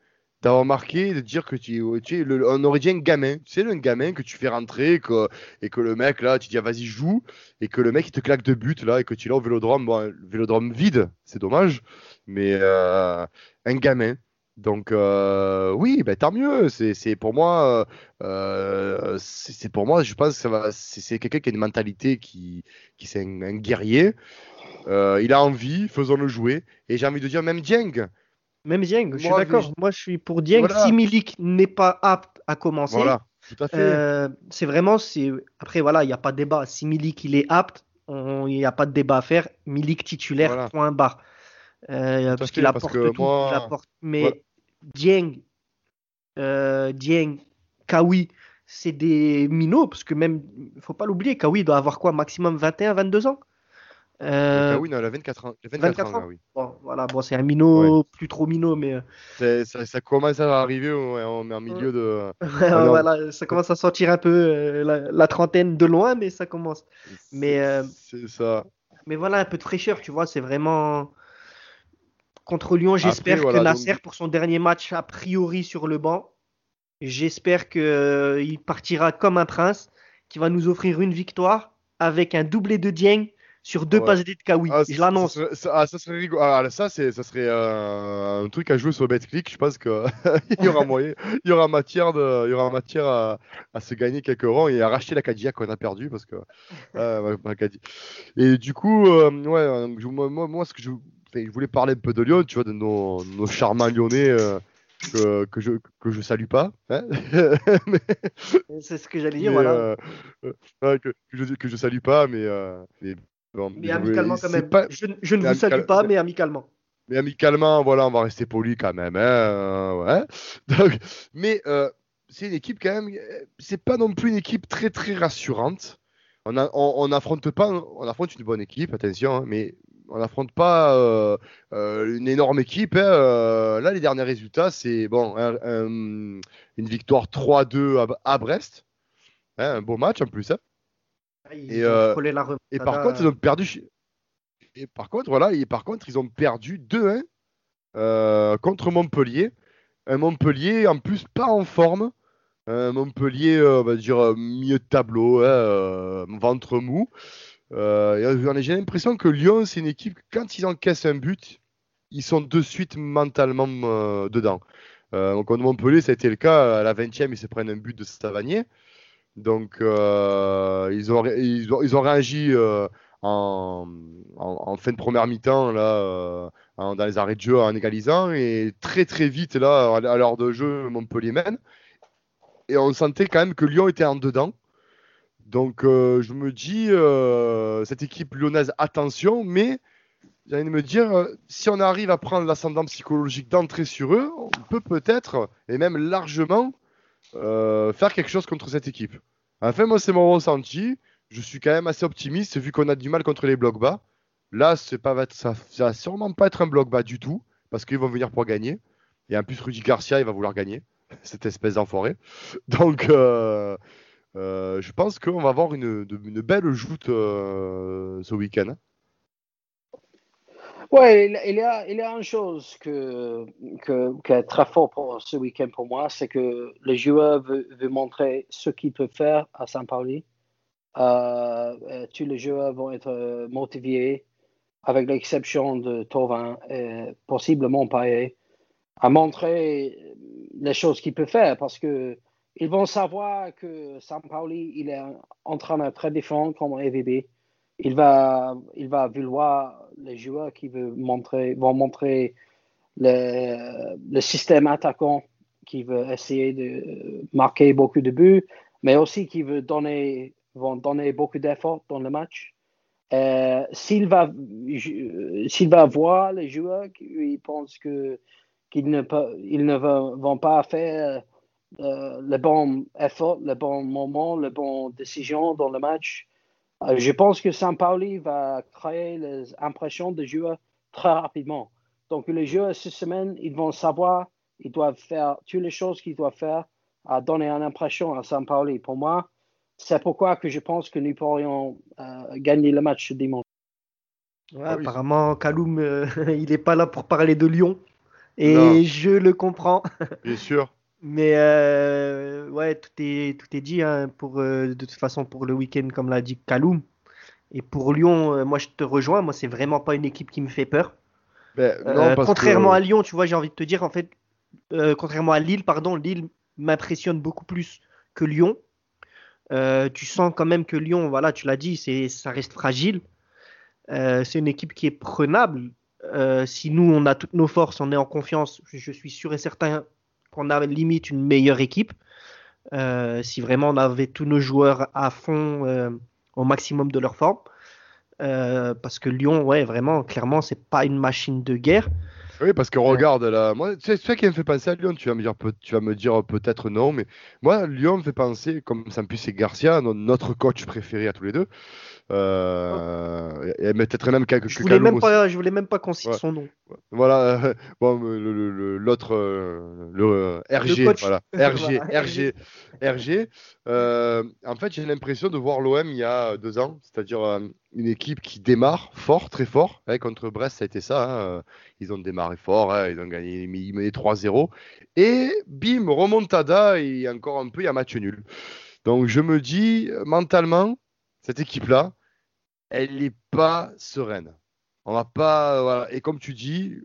S1: d'avoir marqué, de dire que tu, tu es on aurait dit un gamin. Tu sais, un gamin que tu fais rentrer et que le mec là, tu dis ah, vas-y joue et que le mec il te claque deux buts là et que tu es là au vélodrome, bon, le vélodrome vide, c'est dommage, mais euh, un gamin. Donc euh, oui, ben, tant mieux. C'est pour moi, euh, c'est pour moi. Je pense que. C'est quelqu'un qui a une mentalité qui, qui c'est un, guerrier. Il a envie, faisons-le jouer. Et j'ai envie de dire même Dieng.
S2: Même Dieng, je suis d'accord.
S1: je-
S2: Moi, je suis pour Dieng.
S1: Voilà.
S2: Si Milik n'est pas apte à commencer,
S1: Voilà,
S2: euh, c'est vraiment. Après, voilà, il n'y a pas de débat. Si Milik il est apte, il n'y a pas de débat à faire. Milik titulaire,
S1: Voilà.
S2: point barre. Euh, parce qu'il
S1: parce
S2: apporte
S1: que
S2: tout.
S1: moi-
S2: il apporte- Mais
S1: Ouais.
S2: Dieng, euh, Dieng, Kawi, c'est des minots. Parce que même, il faut pas l'oublier, Kawi doit avoir quoi Maximum 21, 22 ans? Euh,
S1: oui, non, il a 24 ans. il a 24
S2: 24
S1: ans,
S2: ans.
S1: là, oui.
S2: Bon, voilà, bon, c'est un minot, plus trop minot, mais euh,
S1: Ça, ça commence à arriver en, en milieu de. [laughs]
S2: Voilà, ça commence à sentir un peu euh, la, la trentaine de loin, mais ça commence. Mais, euh,
S1: C'est ça.
S2: Mais voilà, un peu de fraîcheur, tu vois, c'est vraiment. Contre Lyon, j'espère
S1: voilà,
S2: que
S1: donc-
S2: Nasser, pour son dernier match, a priori sur le banc, j'espère qu'il partira comme un prince, qui va nous offrir une victoire avec un doublé de Dieng sur deux
S1: Ouais.
S2: passes de Kawi.
S1: Ah,
S2: je l'annonce.
S1: Ça, serait- ça- ah, ça serait rigolo. Ah, ça, c'est, ça serait euh, un truc à jouer sur BetClick. Je pense qu'il [laughs] y aura [laughs] moyen, il y aura matière, de, il y aura matière à, à se gagner quelques rangs et à racheter la Cadillac qu'on a perdu parce que [laughs] ma- ma Cadi- Et du coup, euh, ouais, euh, je- moi, ce que je, voulais parler un peu de Lyon, tu vois, de nos, nos charmants Lyonnais. que, que, je, que je salue pas. Hein
S2: c'est ce que j'allais dire, voilà. Euh,
S1: euh, que, que, je, que je salue pas, mais.
S2: mais, mais amicalement quand même. Pas... Je, je, ne vous salue pas, mais amicalement.
S1: Mais amicalement, voilà, on va rester poli quand même. Hein, ouais. [laughs] Donc, mais c'est une équipe quand même. C'est pas non plus une équipe très très rassurante. On, a, on, affronte pas, on affronte une bonne équipe, attention, hein, mais on n'affronte pas euh, euh, une énorme équipe. Hein, euh, là, les derniers résultats, c'est bon, une victoire 3-2 à, Brest. Hein, un beau match en plus.
S2: Ah, et, et,
S1: par contre, ils ont perdu. Et par contre, voilà, et par contre, ils ont perdu 2-1 contre Montpellier. Un Montpellier en plus pas en forme. Montpellier, on va dire milieu de tableau, ventre mou. Euh, j'ai l'impression que Lyon, c'est une équipe, quand ils encaissent un but, ils sont de suite mentalement euh, dedans. Euh, contre Montpellier, ça a été le cas. À la 20e, ils se prennent un but de Savanier. Donc, euh, ils, ont, ils, ont, ils, ont, réagi en, en, fin de première mi-temps, là, dans les arrêts de jeu, en égalisant. Et très, très vite, là, à l'heure de jeu, Montpellier mène. Et on sentait quand même que Lyon était en dedans. Donc euh, je me dis, euh, cette équipe lyonnaise, attention, mais j'ai envie de me dire, euh, si on arrive à prendre l'ascendant psychologique d'entrée sur eux, on peut peut-être, et même largement, faire quelque chose contre cette équipe. Enfin, moi, c'est mon ressenti. Je suis quand même assez optimiste, vu qu'on a du mal contre les blocs bas. Là, pas, ça, ça va sûrement pas être un bloc bas du tout, parce qu'ils vont venir pour gagner. Et en plus, Rudy Garcia, il va vouloir gagner, [laughs] cette espèce d'enfoiré. [laughs] Donc, euh, je pense qu'on va avoir une, belle joute euh, ce week-end.
S3: Oui, il y, a, il y a une chose que, que, qui est très fort pour ce week-end pour moi, c'est que le joueur veut, veut montrer ce qu'il peut faire à Saint-Pauli. Euh, tous les joueurs vont être motivés, avec l'exception de Tovin et possiblement Payet, à montrer les choses qu'il peut faire parce que ils vont savoir que il est en train de très défendre comme EVB. Il va, il va vouloir les joueurs qui veulent montrer, vont montrer le, le système attaquant qui veut essayer de marquer beaucoup de buts, mais aussi qui veut donner, vont donner beaucoup d'efforts dans le match. Euh, s'il va, s'il va voir les joueurs qui pensent que qu'ils ne, ils ne vont pas faire euh, le bon effort, le bon moment, le bon décision dans le match. Euh, je pense que Saint-Pauli va créer les impressions des joueurs très rapidement. Donc, les joueurs cette semaine, ils vont savoir, ils doivent faire toutes les choses qu'ils doivent faire à donner une impression à Saint-Pauli. Pour moi, c'est pourquoi que je pense que nous pourrions euh, gagner le match ce dimanche.
S2: Ah apparemment, Kaloum, [laughs] il n'est pas là pour parler de Lyon. Et je le comprends.
S1: Bien sûr. [laughs]
S2: Mais euh, ouais, tout est, tout est dit hein, pour, euh, de toute façon pour le week-end, comme l'a dit Kaloum. Et pour Lyon, euh, moi je te rejoins, moi c'est vraiment pas une équipe qui me fait peur. Ben, contrairement à Lyon, tu vois, j'ai envie de te dire, en fait, contrairement à Lille, pardon, Lille m'impressionne beaucoup plus que Lyon. tu sens quand même que Lyon, voilà, tu l'as dit, c'est, ça reste fragile. c'est une équipe qui est prenable. si nous, on a toutes nos forces, on est en confiance, je suis sûr et certain qu'on a limite une meilleure équipe. Euh, si vraiment on avait tous nos joueurs à fond euh, au maximum de leur forme. Euh, parce que Lyon, ouais, vraiment, clairement, c'est pas une machine de guerre.
S1: Oui, parce que regarde là, moi, c'est ça qui me fait penser à Lyon. Tu vas me dire, tu vas me dire peut-être non, mais moi, Lyon me fait penser, comme ça me c'est Garcia, notre coach préféré à tous les deux. Euh, peut-être même quelques.
S2: Je voulais même pas, je voulais même pas qu'on cite son nom.
S1: Voilà, [laughs] bon, l'autre, le, RG, voilà, RG, RG, RG. en fait, j'ai l'impression de voir l'OM il y a deux ans, c'est-à-dire euh, une équipe qui démarre fort, très fort. Hein, contre Brest, ça a été ça. Hein, ils ont démarré fort, hein, ils ont gagné, ils menaient 3-0. Et bim, remontada, et encore un peu, il y a match nul. Donc je me dis, mentalement, cette équipe-là, elle n'est pas sereine. On va pas, Et comme tu dis,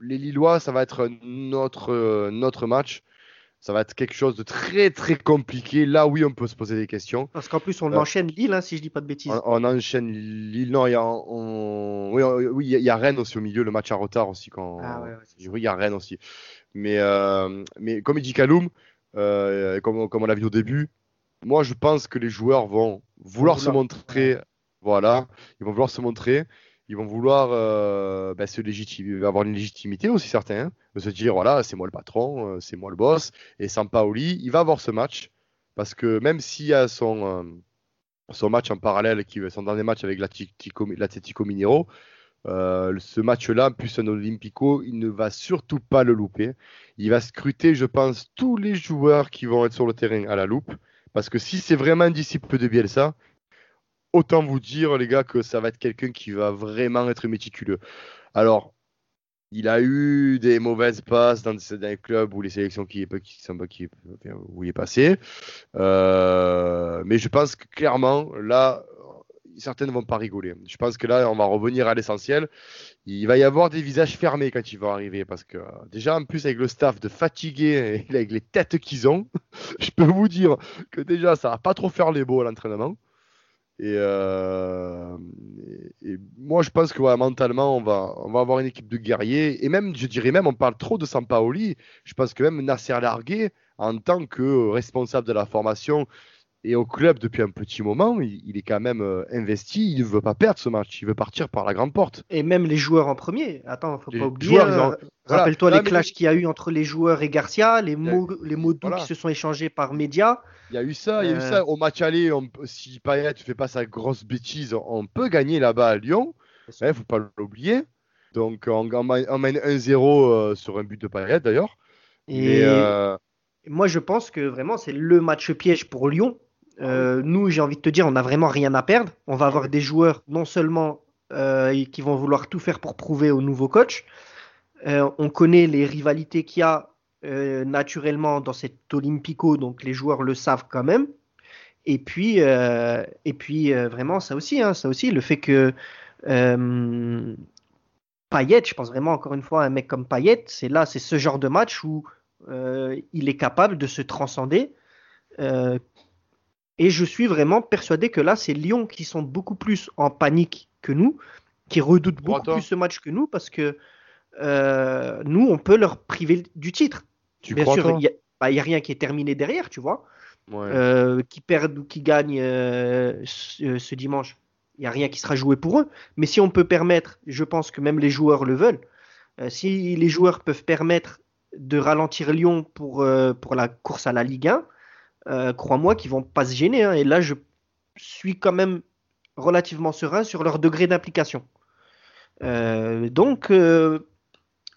S1: les Lillois, ça va être notre, notre match. Ça va être quelque chose de très très compliqué. Là, oui, on peut se poser des questions.
S2: Parce qu'en plus, on euh, enchaîne Lille, hein, si je dis pas de bêtises.
S1: On, enchaîne Lille. Non, il y a, oui, y a Rennes aussi au milieu, le match à retard aussi. Quand... Ah, oui, il y a Rennes aussi. Mais, mais comme il dit Kaloum, comme, comme on l'a vu au début, moi je pense que les joueurs vont vouloir se montrer. Voilà, ils vont vouloir se montrer ils vont vouloir euh, bah, se légitimer, avoir une légitimité aussi certains, hein, de se dire voilà c'est moi le patron, euh, c'est moi le boss. Et Sampaoli, il va avoir ce match parce que même s'il y a son euh, son match en parallèle, qui son dernier match avec l'Atletico Minero, ce match-là, plus un Olympico, il ne va surtout pas le louper. Il va scruter, je pense, tous les joueurs qui vont être sur le terrain à la loupe. Parce que si c'est vraiment un disciple de Bielsa, autant vous dire, les gars, que ça va être quelqu'un qui va vraiment être méticuleux. Alors, il a eu des mauvaises passes dans des clubs ou les sélections qui, qui, qui, où il est passé. Euh, mais je pense que clairement, là, certains ne vont pas rigoler. Je pense que là, on va revenir à l'essentiel. Il va y avoir des visages fermés quand ils vont arriver. Parce que déjà, en plus, avec le staff de fatigué et avec les têtes qu'ils ont, [laughs] je peux vous dire que déjà, ça va pas trop faire les beaux à l'entraînement. Euh, et, moi, je pense que mentalement, on va, avoir une équipe de guerriers. Et même, je dirais même, on parle trop de Sampaoli. Je pense que même Nasser Largué, en tant que responsable de la formation, et au club depuis un petit moment, il, est quand même euh, investi, il ne veut pas perdre ce match, il veut partir par la grande porte.
S2: Et même les joueurs en premier, attends, faut pas oublier, euh, rappelle-toi les clashs qu'il y a eu entre les joueurs et Garcia, les mots, les mots doux qui se sont échangés par médias.
S1: Il y a eu ça, il y a eu ça. Euh. Au match aller, si Payet ne fait pas sa grosse bêtise, on peut gagner là-bas à Lyon, il ne faut pas l'oublier. Donc on, mène 1-0 sur un but de Payet d'ailleurs.
S2: Et... moi, je pense que vraiment, c'est le match piège pour Lyon euh, nous, j'ai envie de te dire, on n'a vraiment rien à perdre. On va avoir des joueurs non seulement euh, qui vont vouloir tout faire pour prouver au nouveau coach. Euh, on connaît les rivalités qu'il y a naturellement dans cet Olympico, donc les joueurs le savent quand même. Et puis, vraiment, ça aussi, hein, ça aussi, le fait que Payet, je pense vraiment encore une fois, un mec comme Payet, c'est là, c'est ce genre de match où il est capable de se transcender. Et je suis vraiment persuadé que là, c'est Lyon qui sont beaucoup plus en panique que nous, qui redoutent beaucoup plus ce match que nous, parce que euh, nous, on peut leur priver du titre.
S1: Tu Bien sûr,
S2: il n'y bah, a, rien qui est terminé derrière, tu vois. Euh, qui perdent ou qui gagnent euh, ce, dimanche, il n'y a rien qui sera joué pour eux. Mais si on peut permettre, je pense que même les joueurs le veulent, si les joueurs peuvent permettre de ralentir Lyon pour, pour la course à la Ligue 1, euh, crois-moi qu'ils vont pas se gêner. Hein. Et là, je suis quand même relativement serein sur leur degré d'application. Euh, donc, euh,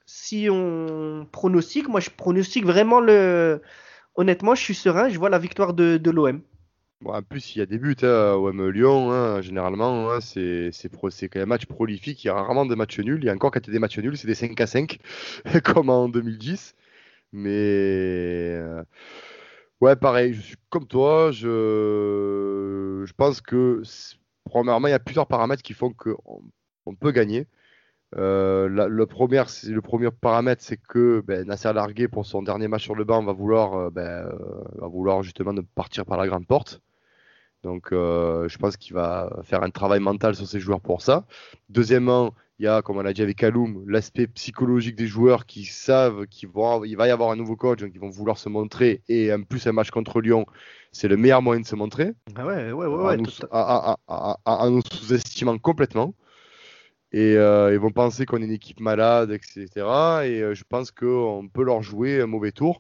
S2: si on pronostique, moi je pronostique vraiment le. Honnêtement, je suis serein, je vois la victoire de, l'OM.
S1: En plus, il y a des buts hein, OM Lyon, hein, généralement, c'est quand même un match prolifique. Il y a rarement des matchs nuls. Il y a encore quand il des matchs nuls, c'est des 5 à 5, [laughs] comme en 2010. Mais. Ouais, pareil, je suis comme toi. Je, je pense que, premièrement, il y a plusieurs paramètres qui font qu'on on peut gagner. Euh, le, premier, le premier paramètre, c'est que ben, Nasser Largué, pour son dernier match sur le banc, va vouloir, euh, ben, euh, va vouloir justement partir par la grande porte. Donc, je pense qu'il va faire un travail mental sur ses joueurs pour ça. Deuxièmement, il y a, comme on l'a dit avec Kaloum, l'aspect psychologique des joueurs qui savent qu'il va y avoir un nouveau coach, donc ils vont vouloir se montrer. Et en plus, un match contre Lyon, c'est le meilleur moyen de se montrer.
S2: Ah ouais, ouais, ouais,
S1: en, nous, sous-estimant complètement. Et euh, ils vont penser qu'on est une équipe malade, etc. Et euh, je pense qu'on peut leur jouer un mauvais tour.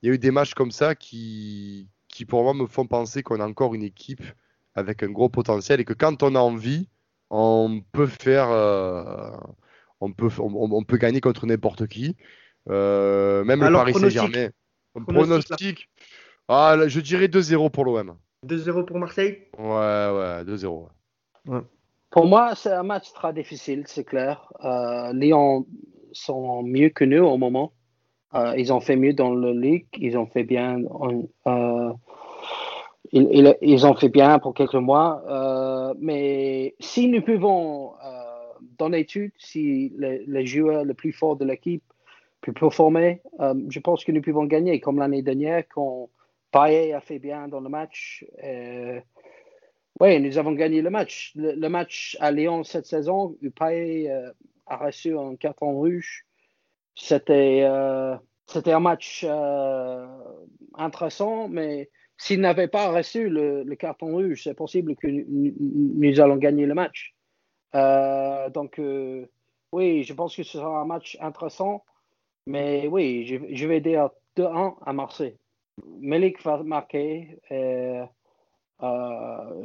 S1: Il y a eu des matchs comme ça qui, qui pour moi, me font penser qu'on a encore une équipe avec un gros potentiel et que quand on a envie, on peut faire, euh, on, peut, on, peut gagner contre n'importe qui, euh, même le Paris Saint-Germain. Pronostic, ah, je dirais 2-0 pour l'OM.
S2: 2-0 pour Marseille?
S1: Ouais, ouais, 2-0.
S3: Pour moi, c'est un match très difficile, c'est clair. Euh, Lyon sont mieux que nous au moment. Ils ont fait mieux dans la Ligue, ils ont fait bien ils, ont fait bien pour quelques mois, euh, mais si nous pouvons, euh, dans l'étude, si les, joueurs les plus forts de l'équipe peuvent performer, euh, je pense que nous pouvons gagner, comme l'année dernière, quand Payet a fait bien dans le match. oui, nous avons gagné le match. Le, match à Lyon cette saison, où Payet a reçu un carton rouge, c'était c'était un match euh, intéressant, mais s'il n'avait pas reçu le, carton rouge, c'est possible que nous allons gagner le match. Euh, donc, euh, oui, je pense que ce sera un match intéressant, mais oui, je, vais dire 2-1 à Marseille. Melik va marquer.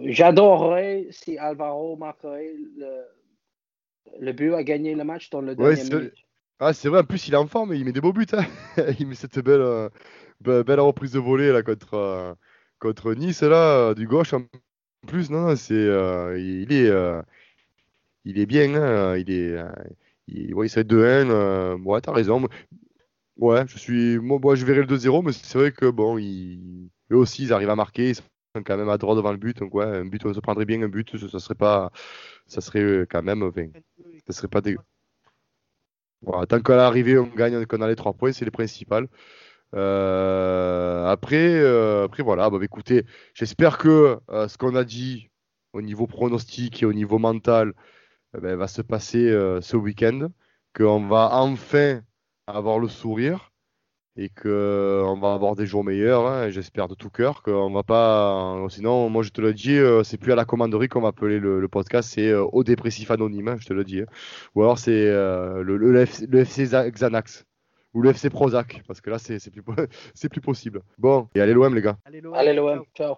S3: J'adorerais si Alvaro marquerait le, le but à gagner le match dans le dernier minute.
S1: Ah, c'est vrai, en plus, il est en forme, il met des beaux buts. Hein. [laughs] il met cette belle, euh, belle reprise de volée là, contre, euh, contre Nice, là, euh, du gauche. En plus, non, c'est, il, est, il est bien. Hein, il est, ouais, c'est 2-1. ouais, t'as raison. Ouais, je suis, moi, je verrai le 2-0, mais c'est vrai que bon, ils, eux aussi, ils arrivent à marquer. Ils sont quand même à droit devant le but. Donc, ouais, un but, on se prendrait bien un but. Ça, serait pas, ça serait quand même, ça serait pas dégueu tant qu'à l'arrivée, on gagne, qu'on a les trois points, c'est les principales. Euh, après, euh, après, voilà, bah, écoutez, j'espère que euh, ce qu'on a dit au niveau pronostic et au niveau mental eh ben, va se passer ce week-end, qu'on va enfin avoir le sourire et qu'on va avoir des jours meilleurs. Hein, j'espère de tout cœur qu'on va pas. Sinon, moi je te le dis, euh, c'est plus à la commanderie qu'on va appeler le, podcast, c'est euh, au dépressif anonyme, hein, je te le dis. Hein. Ou alors c'est euh, le, le, FC, Xanax ou le FC Prozac, parce que là c'est plus, [laughs] plus possible. Bon, et allez l'OM les gars.
S3: Allez l'OM, ciao.